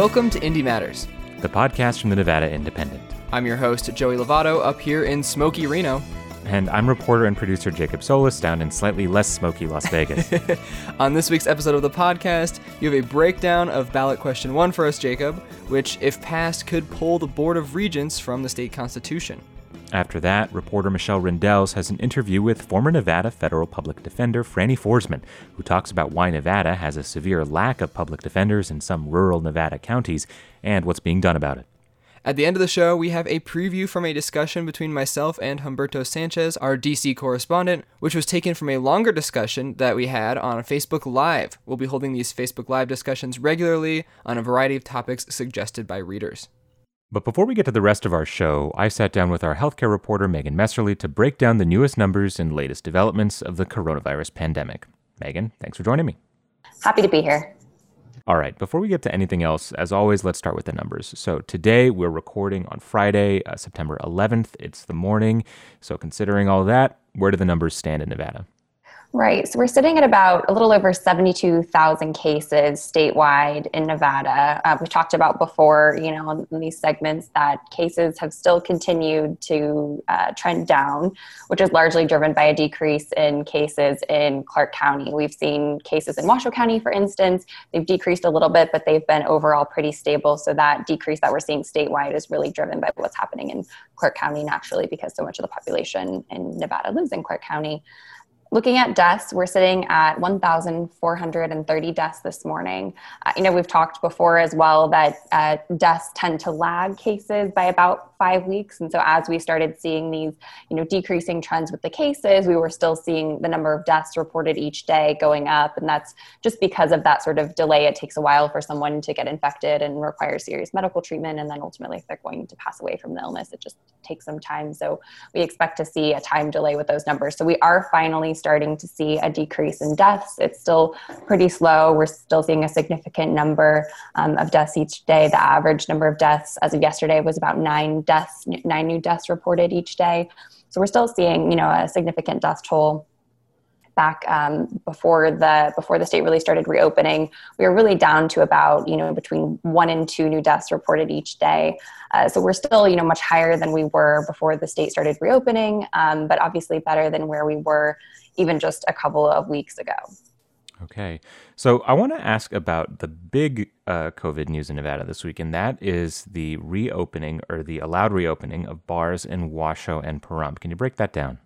Welcome to Indy Matters, the podcast from the Nevada Independent. I'm your host, Joey Lovato, up here in smoky Reno. And I'm reporter and producer Jacob Solis down in slightly less smoky Las Vegas. On this week's episode of the podcast, you have a breakdown of ballot question one for us, Jacob, which, if passed, could pull the Board of Regents from the state constitution. After that, reporter Michelle Rindels has an interview with former Nevada federal public defender Franny Forsman, who talks about why Nevada has a severe lack of public defenders in some rural Nevada counties and what's being done about it. At the end of the show, we have a preview from a discussion between myself and Humberto Sanchez, our DC correspondent, which was taken from a longer discussion that we had on Facebook Live. We'll be holding these Facebook Live discussions regularly on a variety of topics suggested by readers. But before we get to the rest of our show, I sat down with our healthcare reporter Megan Messerly to break down the newest numbers and latest developments of the coronavirus pandemic. Megan, thanks for joining me. Happy to be here. All right, before we get to anything else, as always, let's start with the numbers. So today we're recording on Friday, uh, September 11th. It's the morning. So considering all that, where do the numbers stand in Nevada? Right. So we're sitting at about a little over 72,000 cases statewide in Nevada. Uh, we talked about before, you know, in these segments that cases have still continued to uh, trend down, which is largely driven by a decrease in cases in Clark County. We've seen cases in Washoe County, for instance, they've decreased a little bit, but they've been overall pretty stable. So that decrease that we're seeing statewide is really driven by what's happening in Clark County naturally because so much of the population in Nevada lives in Clark County. Looking at deaths, we're sitting at 1,430 deaths this morning. Uh, you know, we've talked before as well that uh, deaths tend to lag cases by about five weeks. And so as we started seeing these, you know, decreasing trends with the cases, we were still seeing the number of deaths reported each day going up. And that's just because of that sort of delay. It takes a while for someone to get infected and require serious medical treatment. And then ultimately, if they're going to pass away from the illness, it just takes some time. So we expect to see a time delay with those numbers. So we are finally starting to see a decrease in deaths. It's still pretty slow. We're still seeing a significant number um, of deaths each day. The average number of deaths as of yesterday was about nine deaths, nine new deaths reported each day. So we're still seeing, you know, a significant death toll back um, before the before the state really started reopening, we were really down to about you know between one and two new deaths reported each day. Uh, so we're still you know much higher than we were before the state started reopening, um, but obviously better than where we were even just a couple of weeks ago. Okay. So I want to ask about the big uh, COVID news in Nevada this week, and that is the reopening or the allowed reopening of bars in Washoe and Pahrump. Can you break that down?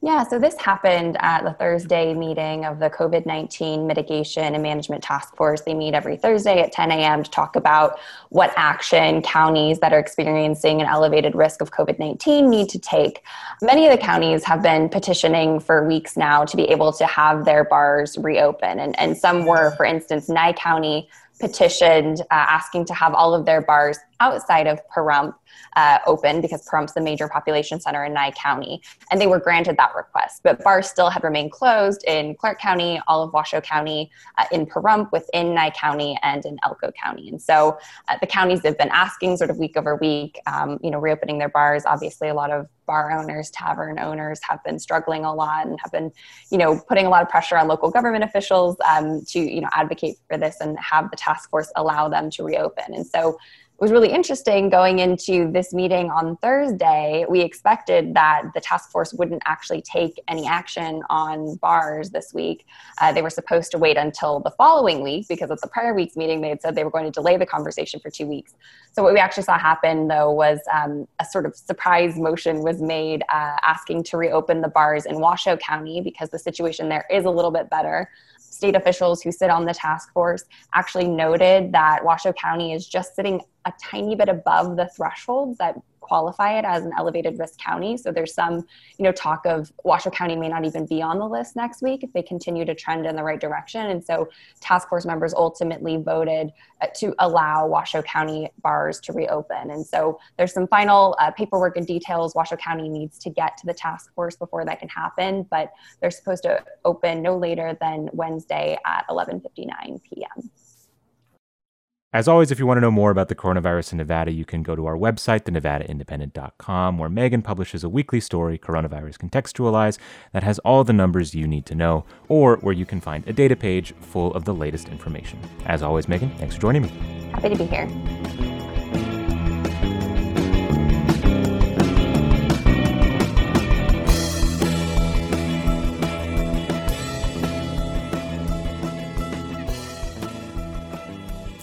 Yeah, so this happened at the Thursday meeting of the COVID 19 Mitigation and Management Task Force. They meet every Thursday at 10 a.m. to talk about what action counties that are experiencing an elevated risk of COVID 19 need to take. Many of the counties have been petitioning for weeks now to be able to have their bars reopen, and, and some were, for instance, Nye County petitioned uh, asking to have all of their bars outside of Pahrump uh, open because Pahrump's the major population center in Nye County. And they were granted that request. But bars still had remained closed in Clark County, all of Washoe County, uh, in Pahrump, within Nye County, and in Elko County. And so uh, the counties have been asking sort of week over week, um, you know, reopening their bars. Obviously, a lot of bar owners, tavern owners have been struggling a lot and have been, you know, putting a lot of pressure on local government officials um, to, you know, advocate for this and have the task force allow them to reopen. And so was really interesting going into this meeting on Thursday. We expected that the task force wouldn't actually take any action on bars this week. Uh, they were supposed to wait until the following week because at the prior week's meeting, they had said they were going to delay the conversation for two weeks. So, what we actually saw happen though was um, a sort of surprise motion was made uh, asking to reopen the bars in Washoe County because the situation there is a little bit better state officials who sit on the task force actually noted that Washoe County is just sitting a tiny bit above the thresholds that qualify it as an elevated risk county. So there's some, you know, talk of Washoe County may not even be on the list next week if they continue to trend in the right direction. And so task force members ultimately voted uh, to allow Washoe County bars to reopen. And so there's some final uh, paperwork and details Washoe County needs to get to the task force before that can happen, but they're supposed to open no later than Wednesday at 11:59 p.m. As always, if you want to know more about the coronavirus in Nevada, you can go to our website, thenevadaindependent.com, where Megan publishes a weekly story, Coronavirus Contextualized, that has all the numbers you need to know, or where you can find a data page full of the latest information. As always, Megan, thanks for joining me. Happy to be here.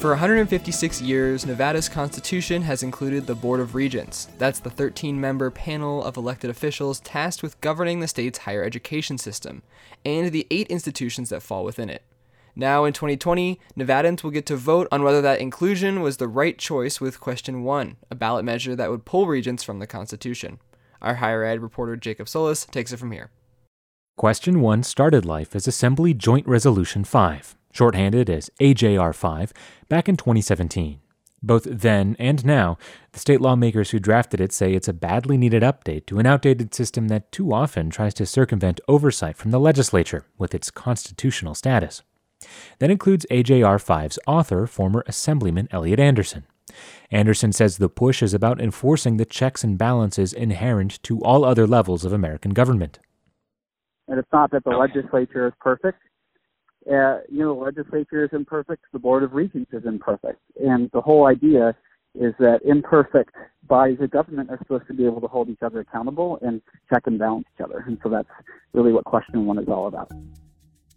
For 156 years, Nevada's constitution has included the Board of Regents. That's the 13 member panel of elected officials tasked with governing the state's higher education system, and the eight institutions that fall within it. Now, in 2020, Nevadans will get to vote on whether that inclusion was the right choice with Question 1, a ballot measure that would pull regents from the Constitution. Our higher ed reporter Jacob Solis takes it from here. Question 1 started life as Assembly Joint Resolution 5 shorthanded as AJR 5, back in 2017. Both then and now, the state lawmakers who drafted it say it's a badly needed update to an outdated system that too often tries to circumvent oversight from the legislature with its constitutional status. That includes AJR 5's author, former Assemblyman Elliot Anderson. Anderson says the push is about enforcing the checks and balances inherent to all other levels of American government. And it's not that the legislature is perfect uh, you know, the legislature is imperfect, the Board of Regents is imperfect. And the whole idea is that imperfect bodies of government are supposed to be able to hold each other accountable and check and balance each other. And so that's really what question one is all about.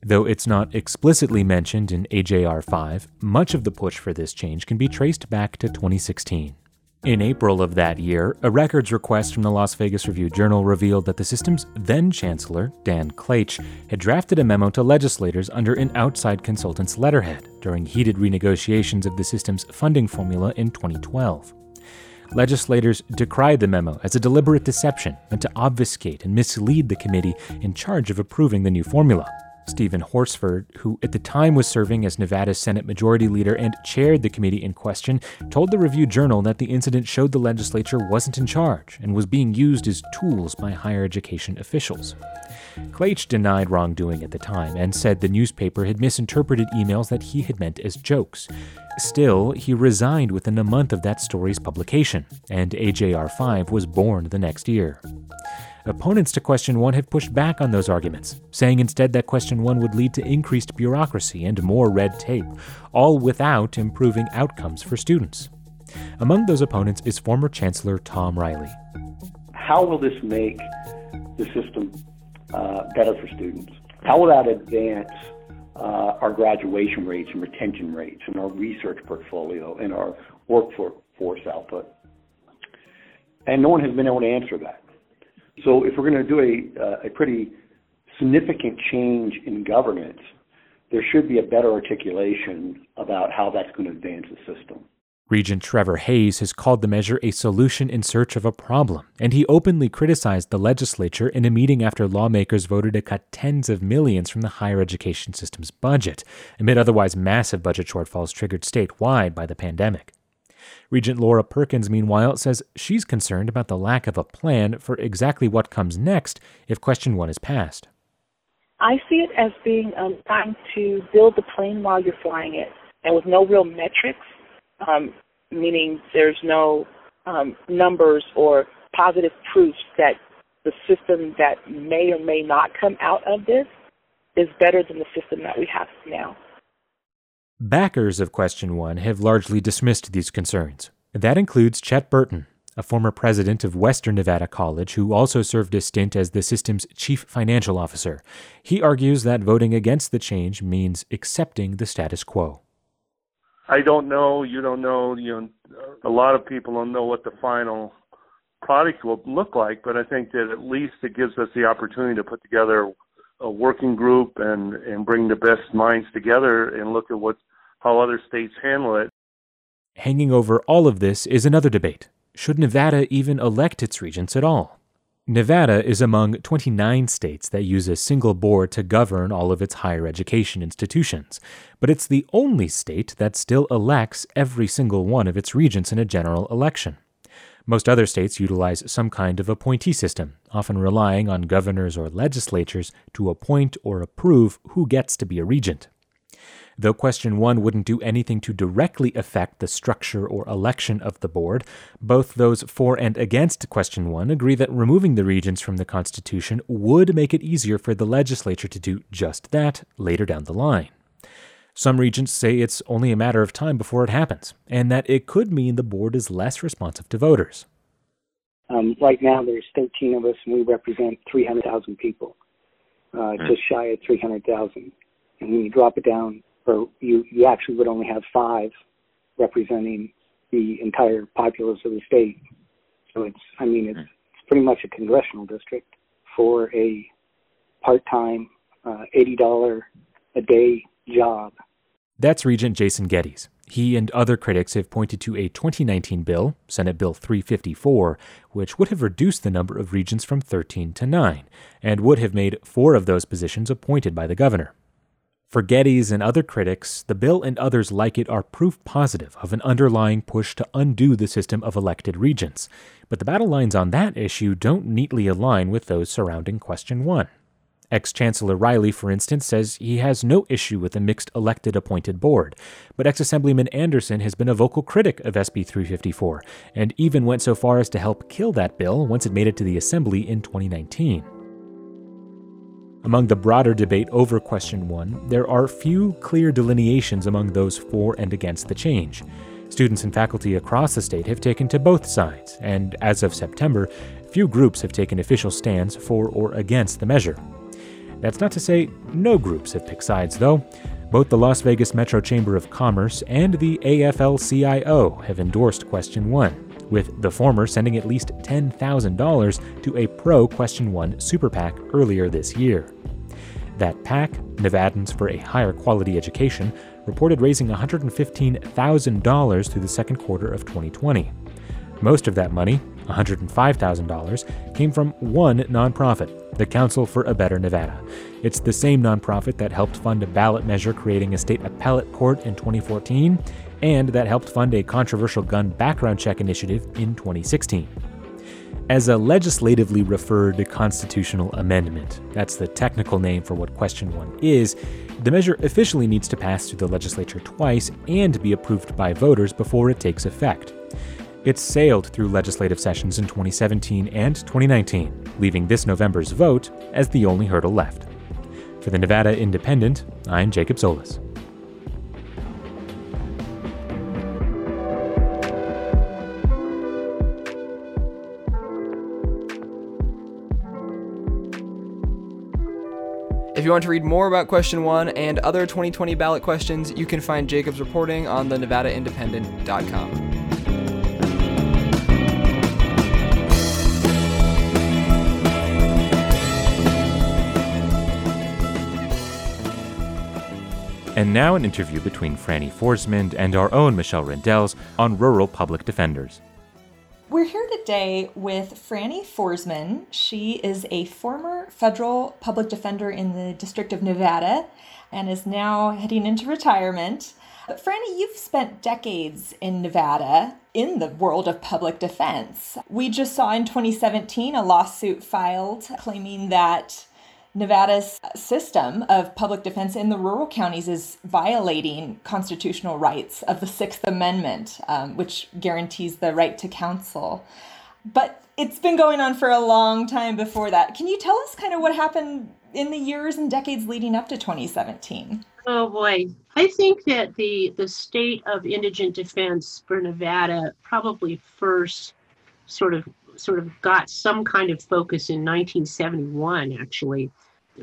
Though it's not explicitly mentioned in AJR 5, much of the push for this change can be traced back to 2016. In April of that year, a records request from the Las Vegas Review Journal revealed that the system's then Chancellor, Dan Klaich, had drafted a memo to legislators under an outside consultant's letterhead during heated renegotiations of the system's funding formula in 2012. Legislators decried the memo as a deliberate deception meant to obfuscate and mislead the committee in charge of approving the new formula. Stephen Horsford, who at the time was serving as Nevada's Senate Majority Leader and chaired the committee in question, told the Review Journal that the incident showed the legislature wasn't in charge and was being used as tools by higher education officials. Klaich denied wrongdoing at the time and said the newspaper had misinterpreted emails that he had meant as jokes. Still, he resigned within a month of that story's publication, and AJR 5 was born the next year. Opponents to Question 1 have pushed back on those arguments, saying instead that Question 1 would lead to increased bureaucracy and more red tape, all without improving outcomes for students. Among those opponents is former Chancellor Thom Reilly. How will this make the system uh, better for students? How will that advance uh, our graduation rates and retention rates and our research portfolio and our workforce output? And no one has been able to answer that. So if we're going to do a, uh, a pretty significant change in governance, there should be a better articulation about how that's going to advance the system. Regent Trevor Hayes has called the measure a solution in search of a problem, and he openly criticized the legislature in a meeting after lawmakers voted to cut tens of millions from the higher education system's budget, amid otherwise massive budget shortfalls triggered statewide by the pandemic. Regent Laura Perkins, meanwhile, says she's concerned about the lack of a plan for exactly what comes next if Question 1 is passed. I see it as being um, trying to build the plane while you're flying it, and with no real metrics, um, meaning there's no um, numbers or positive proofs that the system that may or may not come out of this is better than the system that we have now. Backers of Question 1 have largely dismissed these concerns. That includes Chet Burton, a former president of Western Nevada College who also served a stint as the system's chief financial officer. He argues that voting against the change means accepting the status quo. I don't know, you don't know, you know, a lot of people don't know what the final product will look like, but I think that at least it gives us the opportunity to put together a working group and and bring the best minds together and look at what how other states handle it. Hanging over all of this is another debate. Should Nevada even elect its regents at all? Nevada is among 29 states that use a single board to govern all of its higher education institutions, but it's the only state that still elects every single one of its regents in a general election. Most other states utilize some kind of appointee system, often relying on governors or legislatures to appoint or approve who gets to be a regent. Though question one wouldn't do anything to directly affect the structure or election of the board, both those for and against question one agree that removing the regents from the Constitution would make it easier for the legislature to do just that later down the line. Some regents say it's only a matter of time before it happens, and that it could mean the board is less responsive to voters. Um, right now, there's 13 of us, and we represent 300,000 people, uh, mm. just shy of 300,000. And when you drop it down, or you, you actually would only have five representing the entire populace of the state. So it's, I mean, it's, it's pretty much a congressional district for a part-time, uh, $80 a day job. That's Regent Jason Geddes. He and other critics have pointed to a 2019 bill, Senate Bill 354, which would have reduced the number of regents from 13 to 9, and would have made four of those positions appointed by the governor. For Geddes and other critics, the bill and others like it are proof positive of an underlying push to undo the system of elected regents, but the battle lines on that issue don't neatly align with those surrounding Question 1. Ex Chancellor Reilly, for instance, says he has no issue with a mixed elected appointed board, but ex Assemblyman Anderson has been a vocal critic of SB 354 and even went so far as to help kill that bill once it made it to the Assembly in 2019. Among the broader debate over Question 1, there are few clear delineations among those for and against the change. Students and faculty across the state have taken to both sides, and as of September, few groups have taken official stands for or against the measure. That's not to say no groups have picked sides, though. Both the Las Vegas Metro Chamber of Commerce and the AFL CIO have endorsed Question 1, with the former sending at least $10,000 to a pro Question 1 super PAC earlier this year. That PAC, Nevadans for a Higher Quality Education, reported raising $115,000 through the second quarter of 2020. Most of that money, $105,000, came from one nonprofit, the Council for a Better Nevada. It's the same nonprofit that helped fund a ballot measure creating a state appellate court in 2014 and that helped fund a controversial gun background check initiative in 2016. As a legislatively referred constitutional amendment, that's the technical name for what Question 1 is, the measure officially needs to pass through the legislature twice and be approved by voters before it takes effect. It sailed through legislative sessions in 2017 and 2019, leaving this November's vote as the only hurdle left. For the Nevada Independent, I'm Jacob Solis. You want to read more about question one and other 2020 ballot questions, you can find Jacob's reporting on the NevadaIndependent.com. And now an interview between Franny Forsman and our own Michelle Rindels on rural public defenders. We're here today with Franny Forsman. She is a former federal public defender in the District of Nevada and is now heading into retirement. But Franny, you've spent decades in Nevada in the world of public defense. We just saw in 2017 a lawsuit filed claiming that Nevada's system of public defense in the rural counties is violating constitutional rights of the Sixth Amendment, um, which guarantees the right to counsel. But it's been going on for a long time before that. Can you tell us kind of what happened in the years and decades leading up to 2017? Oh boy, I think that the the state of indigent defense for Nevada probably first sort of sort of got some kind of focus in 1971 actually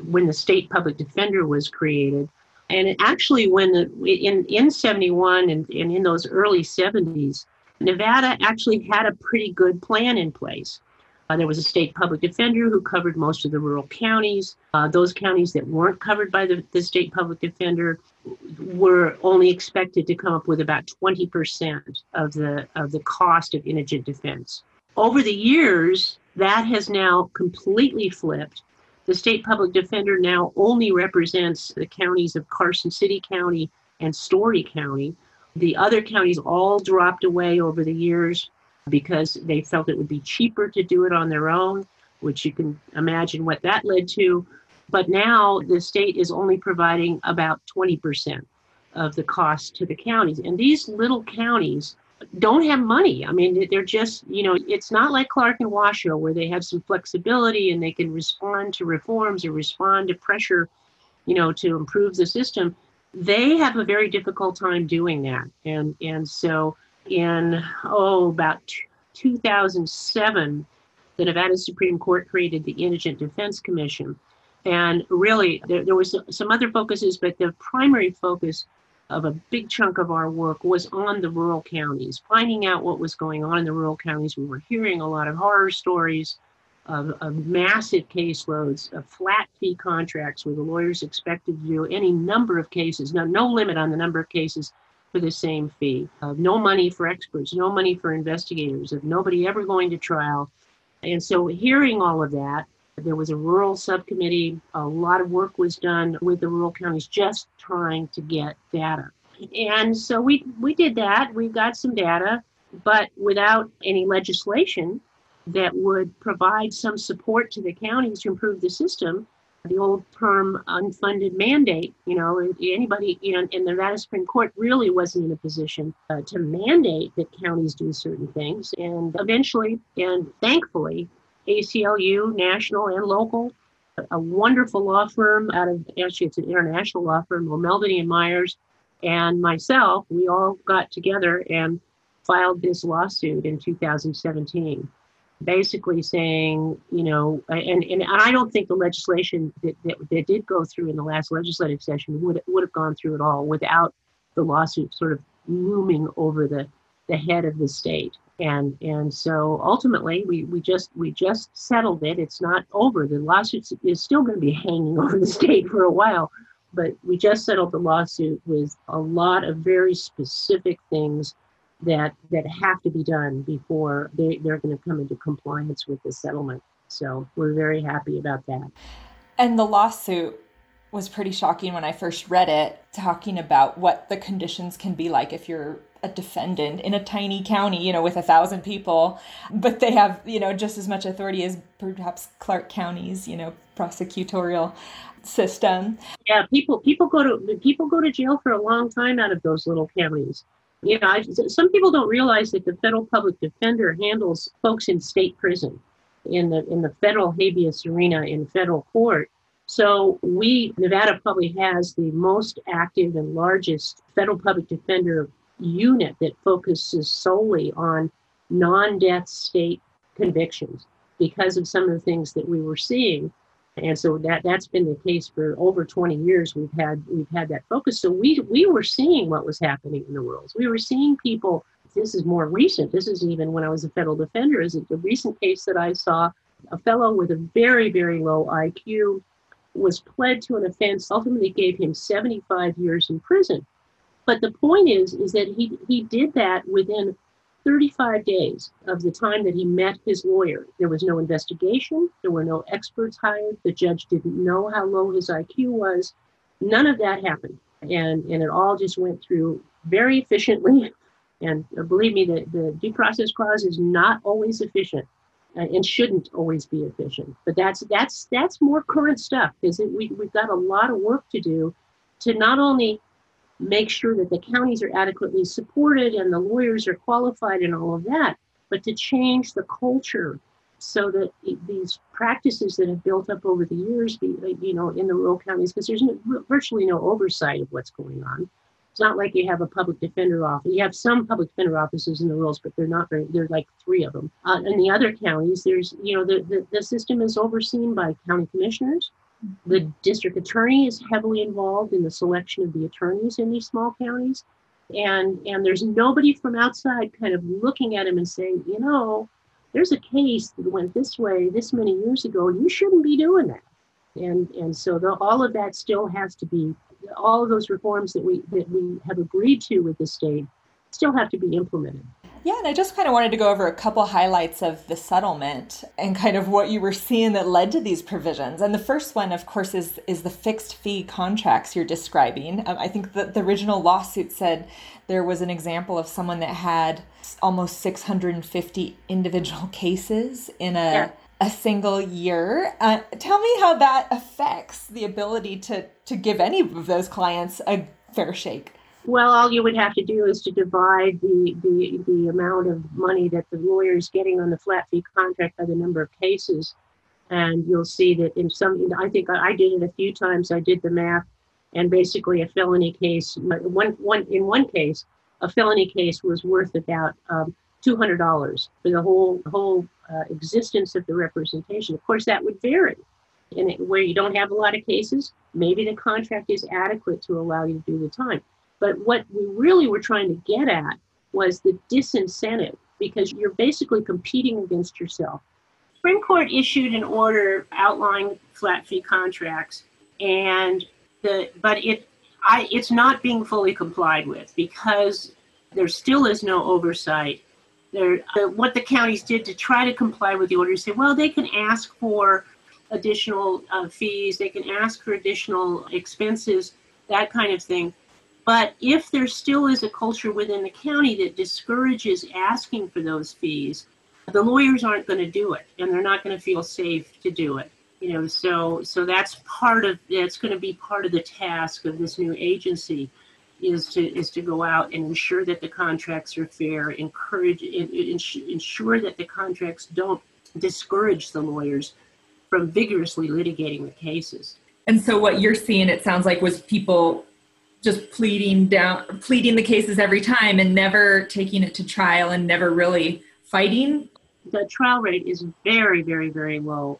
when the state public defender was created. And actually, when the, in, in 71 and, and in those early 70s, Nevada actually had a pretty good plan in place. Uh, there was a state public defender who covered most of the rural counties. Uh, those counties that weren't covered by the, the state public defender were only expected to come up with about 20% of the, of the cost of indigent defense. Over the years, that has now completely flipped the state public defender now only represents the counties of Carson City County and Storey County. The other counties all dropped away over the years because they felt it would be cheaper to do it on their own, which you can imagine what that led to. But now the state is only providing about 20% of the cost to the counties. And these little counties don't have money. I mean, they're just, you know, it's not like Clark and Washoe where they have some flexibility and they can respond to reforms or respond to pressure, you know, to improve the system. They have a very difficult time doing that. And and so in oh about 2007, the Nevada Supreme Court created the Indigent Defense Commission. And really, there, there was some other focuses, but the primary focus of a big chunk of our work was on the rural counties, finding out what was going on in the rural counties. We were hearing a lot of horror stories of, of massive caseloads, of flat fee contracts where the lawyers expected to do any number of cases, no, no limit on the number of cases for the same fee, of no money for experts, no money for investigators, of nobody ever going to trial. And so hearing all of that, there was a rural subcommittee. A lot of work was done with the rural counties just trying to get data. And so we, we did that. We got some data, but without any legislation that would provide some support to the counties to improve the system, the old term unfunded mandate, you know, anybody, you know, the Nevada Supreme Court really wasn't in a position uh, to mandate that counties do certain things. And eventually, and thankfully, ACLU, national and local, a wonderful law firm out of actually it's an international law firm, O'Melveny and Myers, and myself, we all got together and filed this lawsuit in 2017, basically saying, you know, and, and I don't think the legislation that, that, that did go through in the last legislative session would would have gone through at all without the lawsuit sort of looming over the, the head of the state and and so ultimately we we just we just settled it. It's not over. The lawsuit is still going to be hanging over the state for a while but we just settled the lawsuit with a lot of very specific things that that have to be done before they, they're going to come into compliance with the settlement. So we're very happy about that. And the lawsuit was pretty shocking when I first read it, talking about what the conditions can be like if you're a defendant in a tiny county, you know, with a thousand people, but they have, you know, just as much authority as perhaps Clark County's, you know, prosecutorial system. Yeah, people people go to people go to jail for a long time out of those little counties. You know, I, some people don't realize that the federal public defender handles folks in state prison, in the in the federal habeas arena in federal court. So we Nevada probably has the most active and largest federal public defender unit that focuses solely on non death state convictions because of some of the things that we were seeing. And so that that's been the case for over 20 years. We've had we've had that focus. So we we were seeing what was happening in the world. We were seeing people. This is more recent. This is even when I was a federal defender. Is it the recent case that I saw? A fellow with a very very low IQ was pled to an offense. Ultimately, gave him 75 years in prison. But the point is, is that he, he did that within 35 days of the time that he met his lawyer. There was no investigation. There were no experts hired. The judge didn't know how low his IQ was. None of that happened. And, and it all just went through very efficiently. And believe me, the, the due process clause is not always efficient uh, and shouldn't always be efficient. But that's that's that's more current stuff because we, we've got a lot of work to do to not only make sure that the counties are adequately supported and the lawyers are qualified and all of that, but to change the culture so that these practices that have built up over the years, you know, in the rural counties, because there's virtually no oversight of what's going on. It's not like you have a public defender office. You have some public defender offices in the rurals, but they're not very. They're like three of them. Uh, in the other counties, there's, you know, the, the, the system is overseen by county commissioners the district attorney is heavily involved in the selection of the attorneys in these small counties. And, and there's nobody from outside kind of looking at him and saying, you know, there's a case that went this way this many years ago. You shouldn't be doing that. And, and so the, all of that still has to be, all of those reforms that we, that we have agreed to with the state still have to be implemented. Yeah, and I just kind of wanted to go over a couple highlights of the settlement and kind of what you were seeing that led to these provisions. And the first one, of course, is is the fixed fee contracts you're describing. Um, I think that the original lawsuit said there was an example of someone that had almost 650 individual cases in a yeah. a single year. Uh, tell me how that affects the ability to to give any of those clients a fair shake. Well, all you would have to do is to divide the, the, the amount of money that the lawyer is getting on the flat fee contract by the number of cases. And you'll see that in some, I think I did it a few times. I did the math, and basically a felony case, one, one, in one case, a felony case was worth about um, $200 for the whole, whole uh, existence of the representation. Of course, that would vary. And where you don't have a lot of cases, maybe the contract is adequate to allow you to do the time. But what we really were trying to get at was the disincentive because you're basically competing against yourself. Supreme Court issued an order outlining flat fee contracts, and the but it I it's not being fully complied with because there still is no oversight. There, uh, what the counties did to try to comply with the order, say, well, they can ask for additional uh, fees, they can ask for additional expenses, that kind of thing. But if there still is a culture within the county that discourages asking for those fees, the lawyers aren't going to do it, and they're not going to feel safe to do it. You know, so so that's part of that's going to be part of the task of this new agency is to is to go out and ensure that the contracts are fair, encourage ensure that the contracts don't discourage the lawyers from vigorously litigating the cases. And so what you're seeing it sounds like was people just pleading down pleading the cases every time and never taking it to trial and never really fighting. The trial rate is very very very low.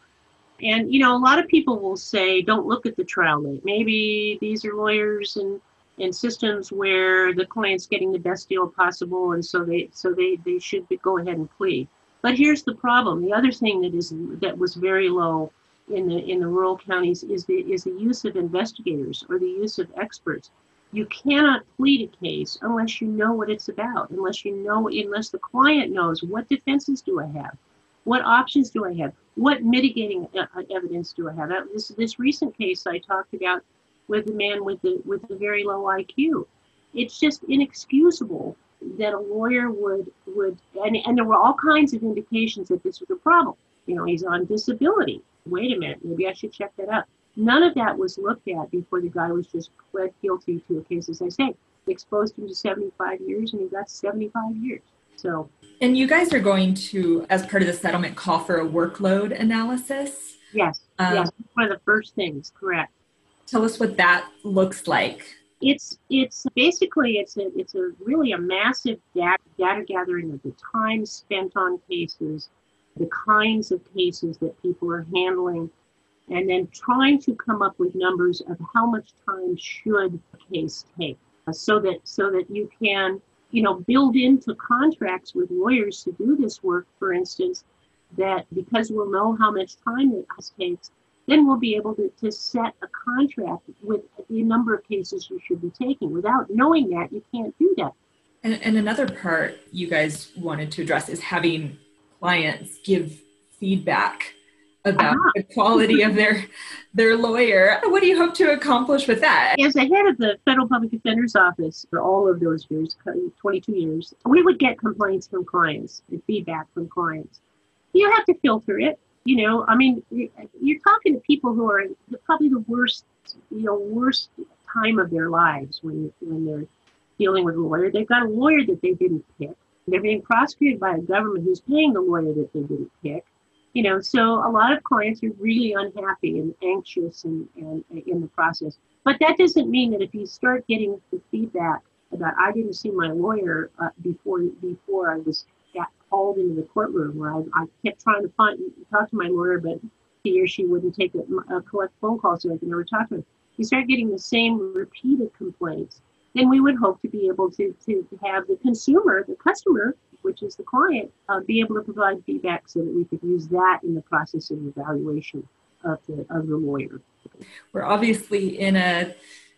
And you know a lot of people will say don't look at the trial rate. Maybe these are lawyers and and systems where the client's getting the best deal possible and so they so they they should be, go ahead and plead. But here's the problem. The other thing that is that was very low in the in the rural counties is the is the use of investigators or the use of experts you cannot plead a case unless you know what it's about, unless you know, unless the client knows what defenses do I have, what options do I have, what mitigating uh, uh, evidence do I have. This this recent case I talked about with a man with the with a very low IQ. It's just inexcusable that a lawyer would would and, and there were all kinds of indications that this was a problem. You know, he's on disability. Wait a minute, maybe I should check that out. None of that was looked at before the guy was just pled guilty to a case, as I say. Exposed him to 75 years and he got 75 years. So. And you guys are going to, as part of the settlement, call for a workload analysis? Yes. Um, yes. One of the first things, correct. Tell us what that looks like. It's it's basically it's a it's a really a massive data, data gathering of the time spent on cases, the kinds of cases that people are handling, and then trying to come up with numbers of how much time should a case take uh, so that so that you can you know build into contracts with lawyers to do this work for instance that because we'll know how much time it takes then we'll be able to, to set a contract with the number of cases you should be taking. Without knowing that you can't do that. And, and another part you guys wanted to address is having clients give feedback about uh-huh. the quality of their their lawyer. What do you hope to accomplish with that? As the head of the Federal Public Defender's Office for all of those years, 22 years, we would get complaints from clients and feedback from clients. You have to filter it. You know, I mean, you're talking to people who are probably the worst, you know, worst time of their lives when when they're dealing with a lawyer. They've got a lawyer that they didn't pick. They're being prosecuted by a government who's paying the lawyer that they didn't pick you know, so a lot of clients are really unhappy and anxious and, and, in the process. But that doesn't mean that if you start getting the feedback about I didn't see my lawyer uh, before before I was got called into the courtroom, where I, I kept trying to find talk to my lawyer, but he or she wouldn't take a, a collect phone call, so I could never talk to him. You start getting the same repeated complaints, then we would hope to be able to to have the consumer, the customer, which is the client, uh, be able to provide feedback so that we could use that in the process of evaluation of the, of the lawyer. We're obviously in a,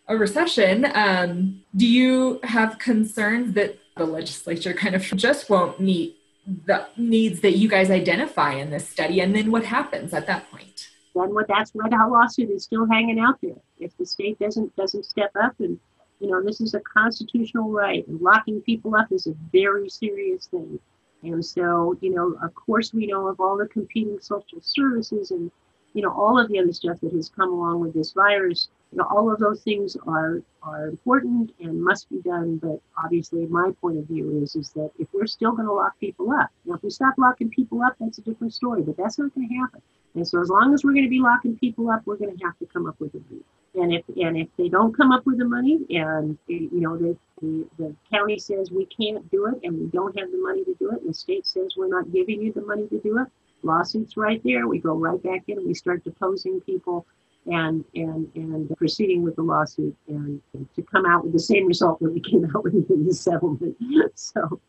a recession. Um, do you have concerns that the legislature kind of just won't meet the needs that you guys identify in this study? And then what happens at that point? Then what that's why the lawsuit is still hanging out there. If the state doesn't doesn't step up and you know, this is a constitutional right, and locking people up is a very serious thing. And so, you know, of course, we know of all the competing social services and you know, all of the other stuff that has come along with this virus, you know, all of those things are are important and must be done. But obviously, my point of view is is that if we're still going to lock people up, now if we stop locking people up, that's a different story. But that's not going to happen. And so, as long as we're going to be locking people up, we're going to have to come up with a route. And if and if they don't come up with the money, and you know, the, the the county says we can't do it, and we don't have the money to do it, and the state says we're not giving you the money to do it, lawsuits right there. We go right back in and we start deposing people and and and proceeding with the lawsuit and, and to come out with the same result that we came out with in the settlement. so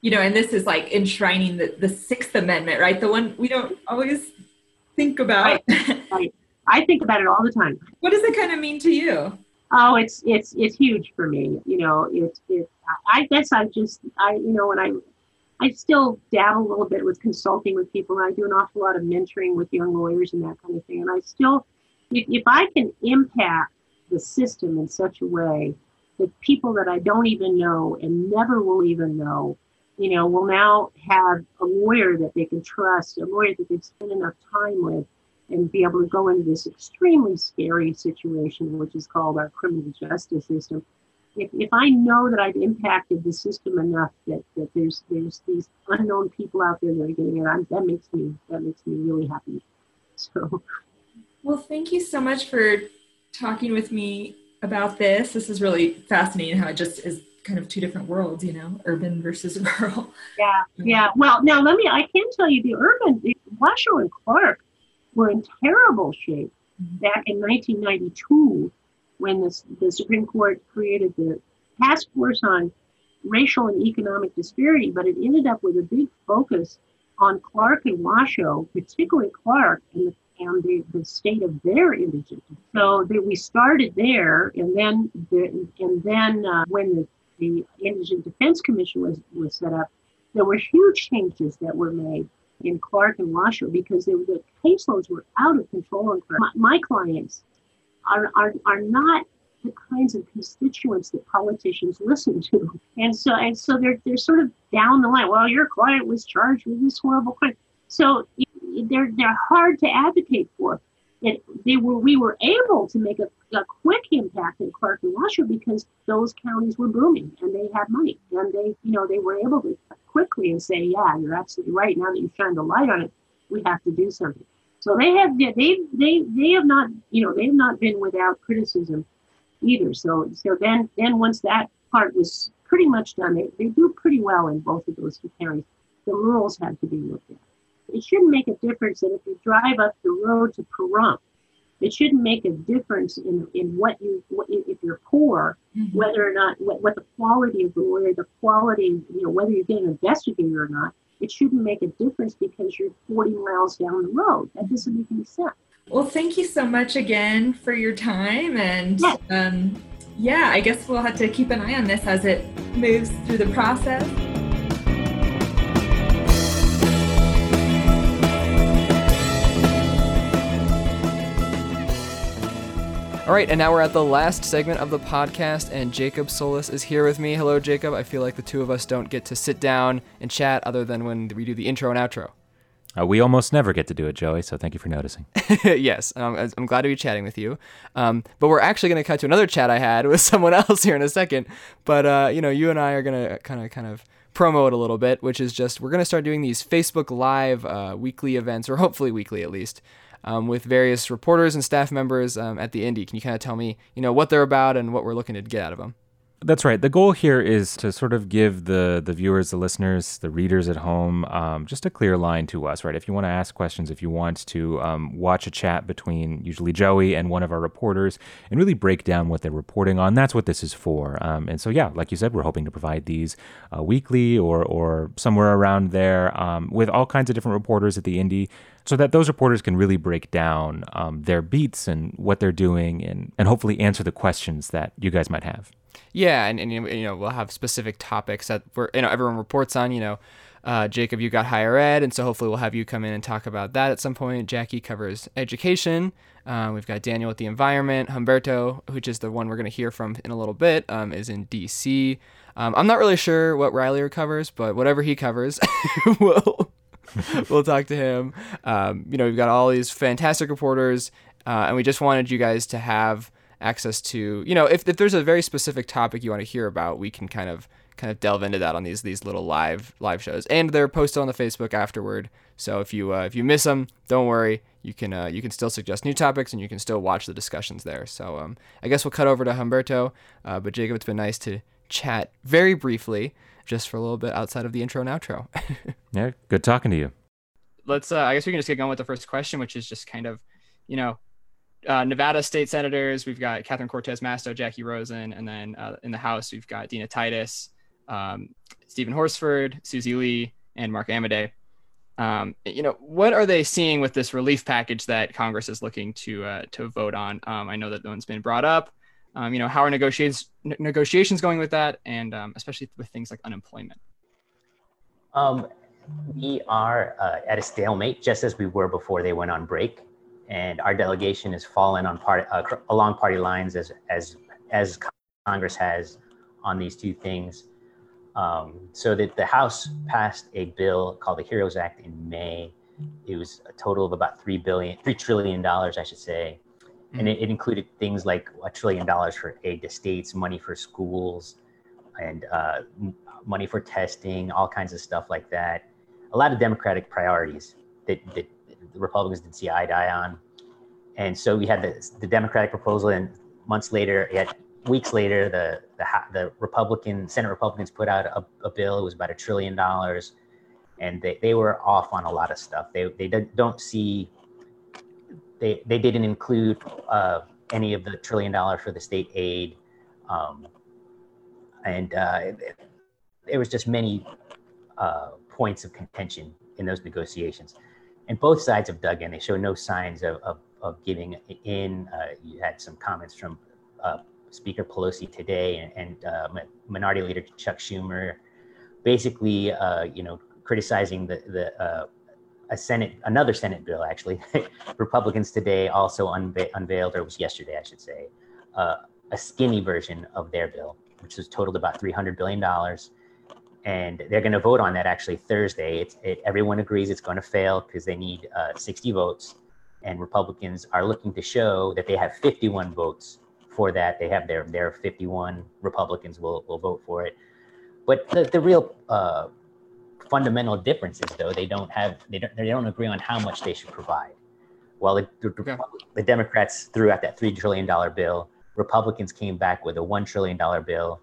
you know, and this is like enshrining the, the Sixth Amendment, right? The one we don't always think about. Right, right. I think about it all the time. What does it kind of mean to you? Oh, it's it's it's huge for me. You know, it's it. I guess I just I you know when I I still dabble a little bit with consulting with people. And I do an awful lot of mentoring with young lawyers and that kind of thing. And I still, if, if I can impact the system in such a way that people that I don't even know and never will even know, you know, will now have a lawyer that they can trust, a lawyer that they've spent enough time with, and be able to go into this extremely scary situation, which is called our criminal justice system, if, if I know that I've impacted the system enough that, that there's there's these unknown people out there that are getting it, I'm, that makes me that makes me really happy. So, well, thank you so much for talking with me about this. This is really fascinating. How it just is kind of two different worlds, you know, urban versus rural. Yeah, yeah. Well, now let me. I can tell you, the urban, Washoe and Clark were in terrible shape mm-hmm. back in 1992 when the, the Supreme Court created the task force on racial and economic disparity, but it ended up with a big focus on Clark and Washoe, particularly Clark and the, and the, the state of their indigent. So that we started there, and then the, and then uh, when the, the Indigent Defense Commission was, was set up, there were huge changes that were made in Clark and Washoe because they, the caseloads were out of control. My, my clients are, are, are not the kinds of constituents that politicians listen to. And so and so they're they're sort of down the line. Well, your client was charged with this horrible crime. So they're they're hard to advocate for. It, they were we were able to make a, a quick impact in Clark and Washoe because those counties were booming and they had money and they you know they were able to quickly and say yeah you're absolutely right now that you've shined a light on it we have to do something so they have they they they have not you know they have not been without criticism either. So so then then once that part was pretty much done, they, they do pretty well in both of those two counties. The rules had to be looked at. It shouldn't make a difference that if you drive up the road to Pahrump, it shouldn't make a difference in, in what you what, if you're poor, mm-hmm. whether or not what, what the quality of the lawyer, the quality, you know, whether you're getting an investigator or not it shouldn't make a difference because you're 40 miles down the road. That doesn't make any sense. Well, thank you so much again for your time. And yeah. Um, yeah, I guess we'll have to keep an eye on this as it moves through the process. All right, and now we're at the last segment of the podcast, and Jacob Solis is here with me. Hello, Jacob. I feel like the two of us don't get to sit down and chat other than when we do the intro and outro. Uh, we almost never get to do it, Joey, so thank you for noticing. yes, um, I'm glad to be chatting with you. Um, but we're actually going to cut to another chat I had with someone else here in a second. But, uh, you know, you and I are going to kind of, kind of promo it a little bit, which is just we're going to start doing these Facebook Live uh, weekly events, or hopefully weekly at least, um, with various reporters and staff members um, at the Indy. Can you kind of tell me, you know, what they're about and what we're looking to get out of them? That's right. The goal here is to sort of give the the viewers, the listeners, the readers at home, um, just a clear line to us, right? If you want to ask questions, if you want to um, watch a chat between usually Joey and one of our reporters, and really break down what they're reporting on, that's what this is for. Um, and so, yeah, like you said, we're hoping to provide these uh, weekly or or somewhere around there um, with all kinds of different reporters at the Indy so that those reporters can really break down um, their beats and what they're doing and, and hopefully answer the questions that you guys might have. Yeah, and, and you know we'll have specific topics that we're, you know everyone reports on. You know, uh, Jacob, you got higher ed, and so hopefully we'll have you come in and talk about that at some point. Jackie covers education. Uh, we've got Daniel with the environment. Humberto, which is the one we're going to hear from in a little bit, um, is in DC. Um, I'm not really sure what Riley covers, but whatever he covers, we'll we'll talk to him. Um, you know, we've got all these fantastic reporters, uh, and we just wanted you guys to have access to, you know, if, if there's a very specific topic you want to hear about, we can kind of kind of delve into that on these these little live live shows, and they're posted on the Facebook afterward. So if you uh, if you miss them, don't worry. You can uh, you can still suggest new topics, and you can still watch the discussions there. So um, I guess we'll cut over to Humberto. Uh, but Jacob, it's been nice to chat very briefly, just for a little bit outside of the intro and outro. yeah, good talking to you. Let's. Uh, I guess we can just get going with the first question, which is just kind of, you know, uh, Nevada state senators. We've got Catherine Cortez Masto, Jackie Rosen, and then uh, in the House we've got Dina Titus, um, Steven Horsford, Susie Lee, and Mark Amodei. Um, you know, what are they seeing with this relief package that Congress is looking to uh, to vote on? Um, I know that one's been brought up. Um, you know, how are negotiations negotiations going with that, and um, especially with things like unemployment? Um, we are uh, at a stalemate, just as we were before they went on break, and our delegation has fallen on part uh, along party lines as as as Congress has on these two things. Um, so that the House passed a bill called the HEROES Act in May. It was a total of about three billion, three trillion dollars, I should say, mm-hmm. and it, it, included things like a trillion dollars for aid to states, money for schools, and uh, money for testing, all kinds of stuff like that. A lot of Democratic priorities that, that the Republicans didn't see eye to eye on, and so we had the, the Democratic proposal, and months later, had weeks later, the, the, the Republican, Senate Republicans put out a, a bill. It was about a trillion dollars. And they, they were off on a lot of stuff. They, they don't see, they, they didn't include uh, any of the trillion dollars for the state aid. Um, and uh, there was just many uh, points of contention in those negotiations. And both sides have dug in. They show no signs of, of, of giving in. Uh, you had some comments from uh, Speaker Pelosi today and, and uh, Minority Leader Chuck Schumer, basically, uh, you know, criticizing the the uh, a Senate another Senate bill actually. Republicans today also unve- unveiled, or was yesterday, I should say, uh, a skinny version of their bill, which was totaled about three hundred billion dollars. And they're going to vote on that actually Thursday. It's, it, everyone agrees it's going to fail because they need uh, 60 votes, and Republicans are looking to show that they have 51 votes for that. They have their their 51 Republicans will will vote for it. But the, the real uh, fundamental difference is though they don't have they don't they don't agree on how much they should provide. While the, the, the Democrats threw out that three trillion dollar bill, Republicans came back with a one trillion dollar bill.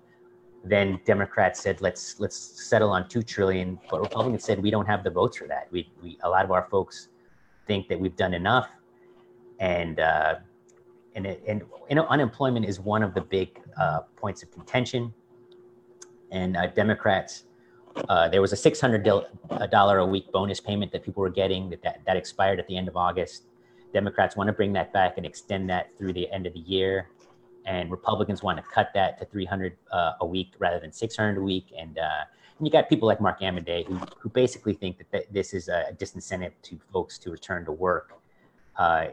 Then Democrats said let's let's settle on two trillion, but Republicans said we don't have the votes for that. We we a lot of our folks think that we've done enough, and uh, and, and you know, unemployment is one of the big uh, points of contention. And uh, Democrats, uh, there was a $600 a week bonus payment that people were getting that, that, that expired at the end of August. Democrats want to bring that back and extend that through the end of the year. And Republicans want to cut that to 300 uh, a week rather than 600 a week. And, uh, and you got people like Mark Amodei who, who basically think that th- this is a disincentive to folks to return to work. Uh,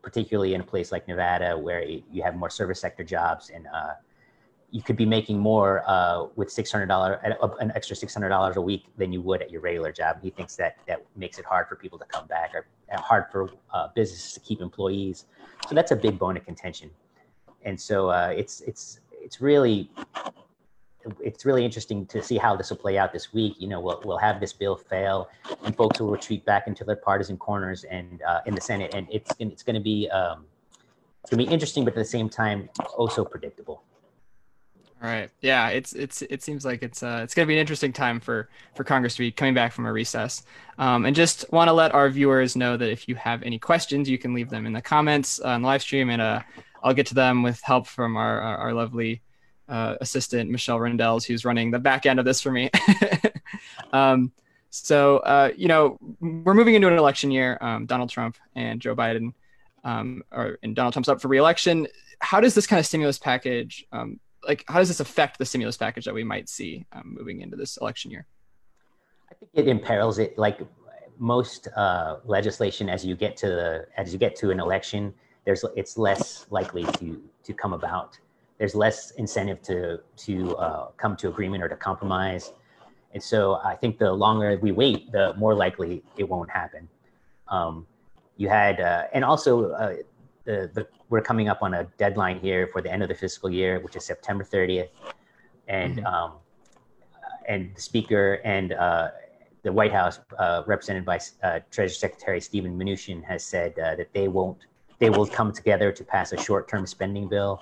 particularly in a place like Nevada where you have more service sector jobs and uh, you could be making more uh, with $600, an extra $600 a week than you would at your regular job. He thinks that that makes it hard for people to come back or hard for uh, businesses to keep employees. So that's a big bone of contention. And so uh, it's, it's, it's really it's really interesting to see how this will play out this week. You know, we'll, we'll have this bill fail, and folks will retreat back into their partisan corners and uh, in the Senate, and it's it's going to be um, it's going to be interesting, but at the same time, also predictable. All right. Yeah, it's it's it seems like it's uh it's gonna be an interesting time for for Congress to be coming back from a recess. Um, and just want to let our viewers know that if you have any questions, you can leave them in the comments on the live stream, and uh, I'll get to them with help from our our, our lovely uh, assistant Michelle Rindels, who's running the back end of this for me. um, so uh, you know, we're moving into an election year. Um, Donald Trump and Joe Biden, um, or and Donald Trump's up for reelection. How does this kind of stimulus package, um, like, how does this affect the stimulus package that we might see um, moving into this election year? I think it imperils it. Like most uh, legislation, as you get to the as you get to an election, there's it's less likely to to come about there's less incentive to to uh, come to agreement or to compromise. And so I think the longer we wait, the more likely it won't happen. Um, you had, uh, and also uh, the, the, we're coming up on a deadline here for the end of the fiscal year, which is September 30th. And, mm-hmm. um, and the speaker and uh, the White House, uh, represented by uh, Treasury Secretary Steven Mnuchin, has said uh, that they won't, they will come together to pass a short-term spending bill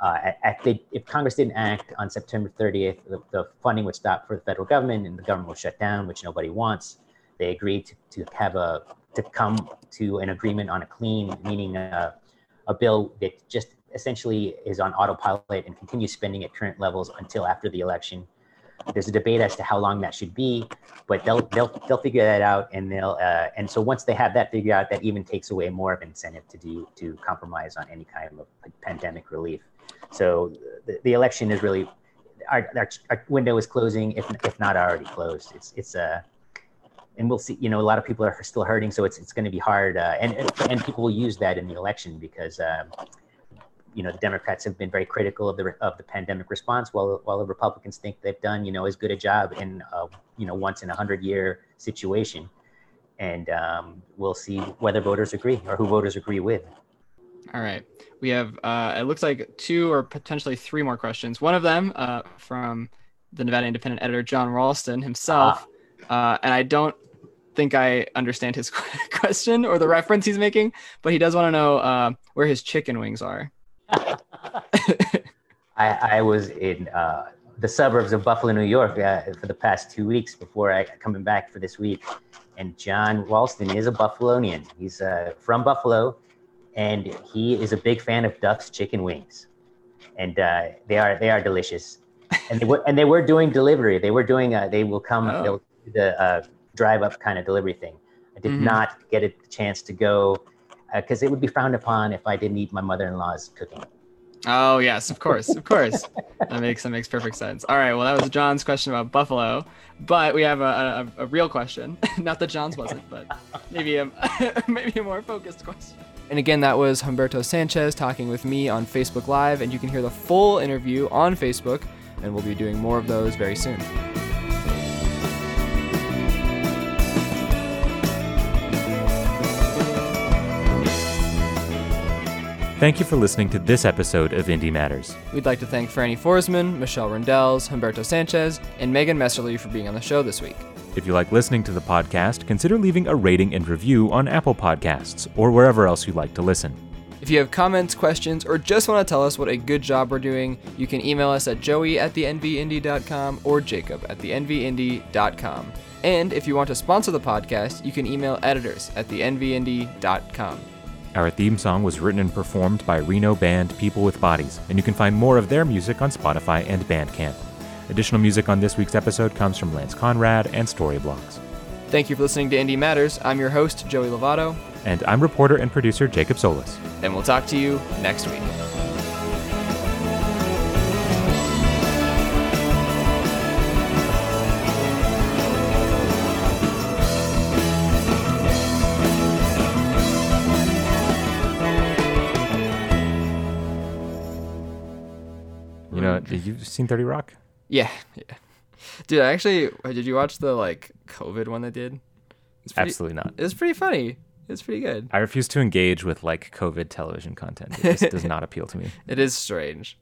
uh, at, if Congress didn't act on September 30th, the, the, funding would stop for the federal government and the government will shut down, which nobody wants. They agreed to, to have a to come to an agreement on a clean, meaning a, a bill that just essentially is on autopilot and continues spending at current levels until after the election. There's a debate as to how long that should be, but they'll they'll they'll figure that out, and they'll uh, and so once they have that figured out, that even takes away more of incentive to do to compromise on any kind of pandemic relief. So the, the election is really our, our, our, window is closing, if, if not already closed. It's it's a uh, and we'll see. You know, a lot of people are still hurting, so it's it's going to be hard. Uh, and, and, and people will use that in the election because um, you know the Democrats have been very critical of the of the pandemic response, while while the Republicans think they've done you know as good a job in a, you know once in a hundred year situation. And um, we'll see whether voters agree or who voters agree with. All right. We have, uh, it looks like two or potentially three more questions. One of them uh, from the Nevada Independent editor, Jon Ralston himself. Ah. Uh, and I don't think I understand his question or the reference he's making, but he does want to know uh, where his chicken wings are. I, I, was in uh, the suburbs of Buffalo, New York uh, for the past two weeks before I coming back for this week. And Jon Ralston is a Buffalonian. He's from Buffalo and he is a big fan of Duff's chicken wings, and uh, they are they are delicious. And they were and they were doing delivery. They were doing uh, they will come oh. they'll do the uh, drive up kind of delivery thing. I did mm-hmm. not get a chance to go because uh, it would be frowned upon if I didn't eat my mother in law's cooking. Oh yes, of course, of course. that makes that makes perfect sense. All right, well that was Jon's question about Buffalo, but we have a, a, a real question. Not that Jon's wasn't, but maybe a maybe a more focused question. And again, that was Humberto Sanchez talking with me on Facebook Live, and you can hear the full interview on Facebook, and we'll be doing more of those very soon. Thank you for listening to this episode of Indy Matters. We'd like to thank Franny Forsman, Michelle Rindels, Humberto Sanchez, and Megan Messerly for being on the show this week. If you like listening to the podcast, consider leaving a rating and review on Apple Podcasts or wherever else you like to listen. If you have comments, questions, or just want to tell us what a good job we're doing, you can email us at joey at thenvindy.com or jacob at thenvindy.com. And if you want to sponsor the podcast, you can email editors at thenvindy.com. Our theme song was written and performed by Reno band People with Bodies, and you can find more of their music on Spotify and Bandcamp. Additional music on this week's episode comes from Lance Conrad and Storyblocks. Thank you for listening to Indy Matters. I'm your host, Joey Lovato. And I'm reporter and producer Jacob Solis. And we'll talk to you next week. Did you seen 30 Rock? Yeah, yeah. Dude, I actually, did you watch the like COVID one they did? Pretty, Absolutely not. It was pretty funny. It's pretty good. I refuse to engage with like COVID television content. It just does not appeal to me. It is strange.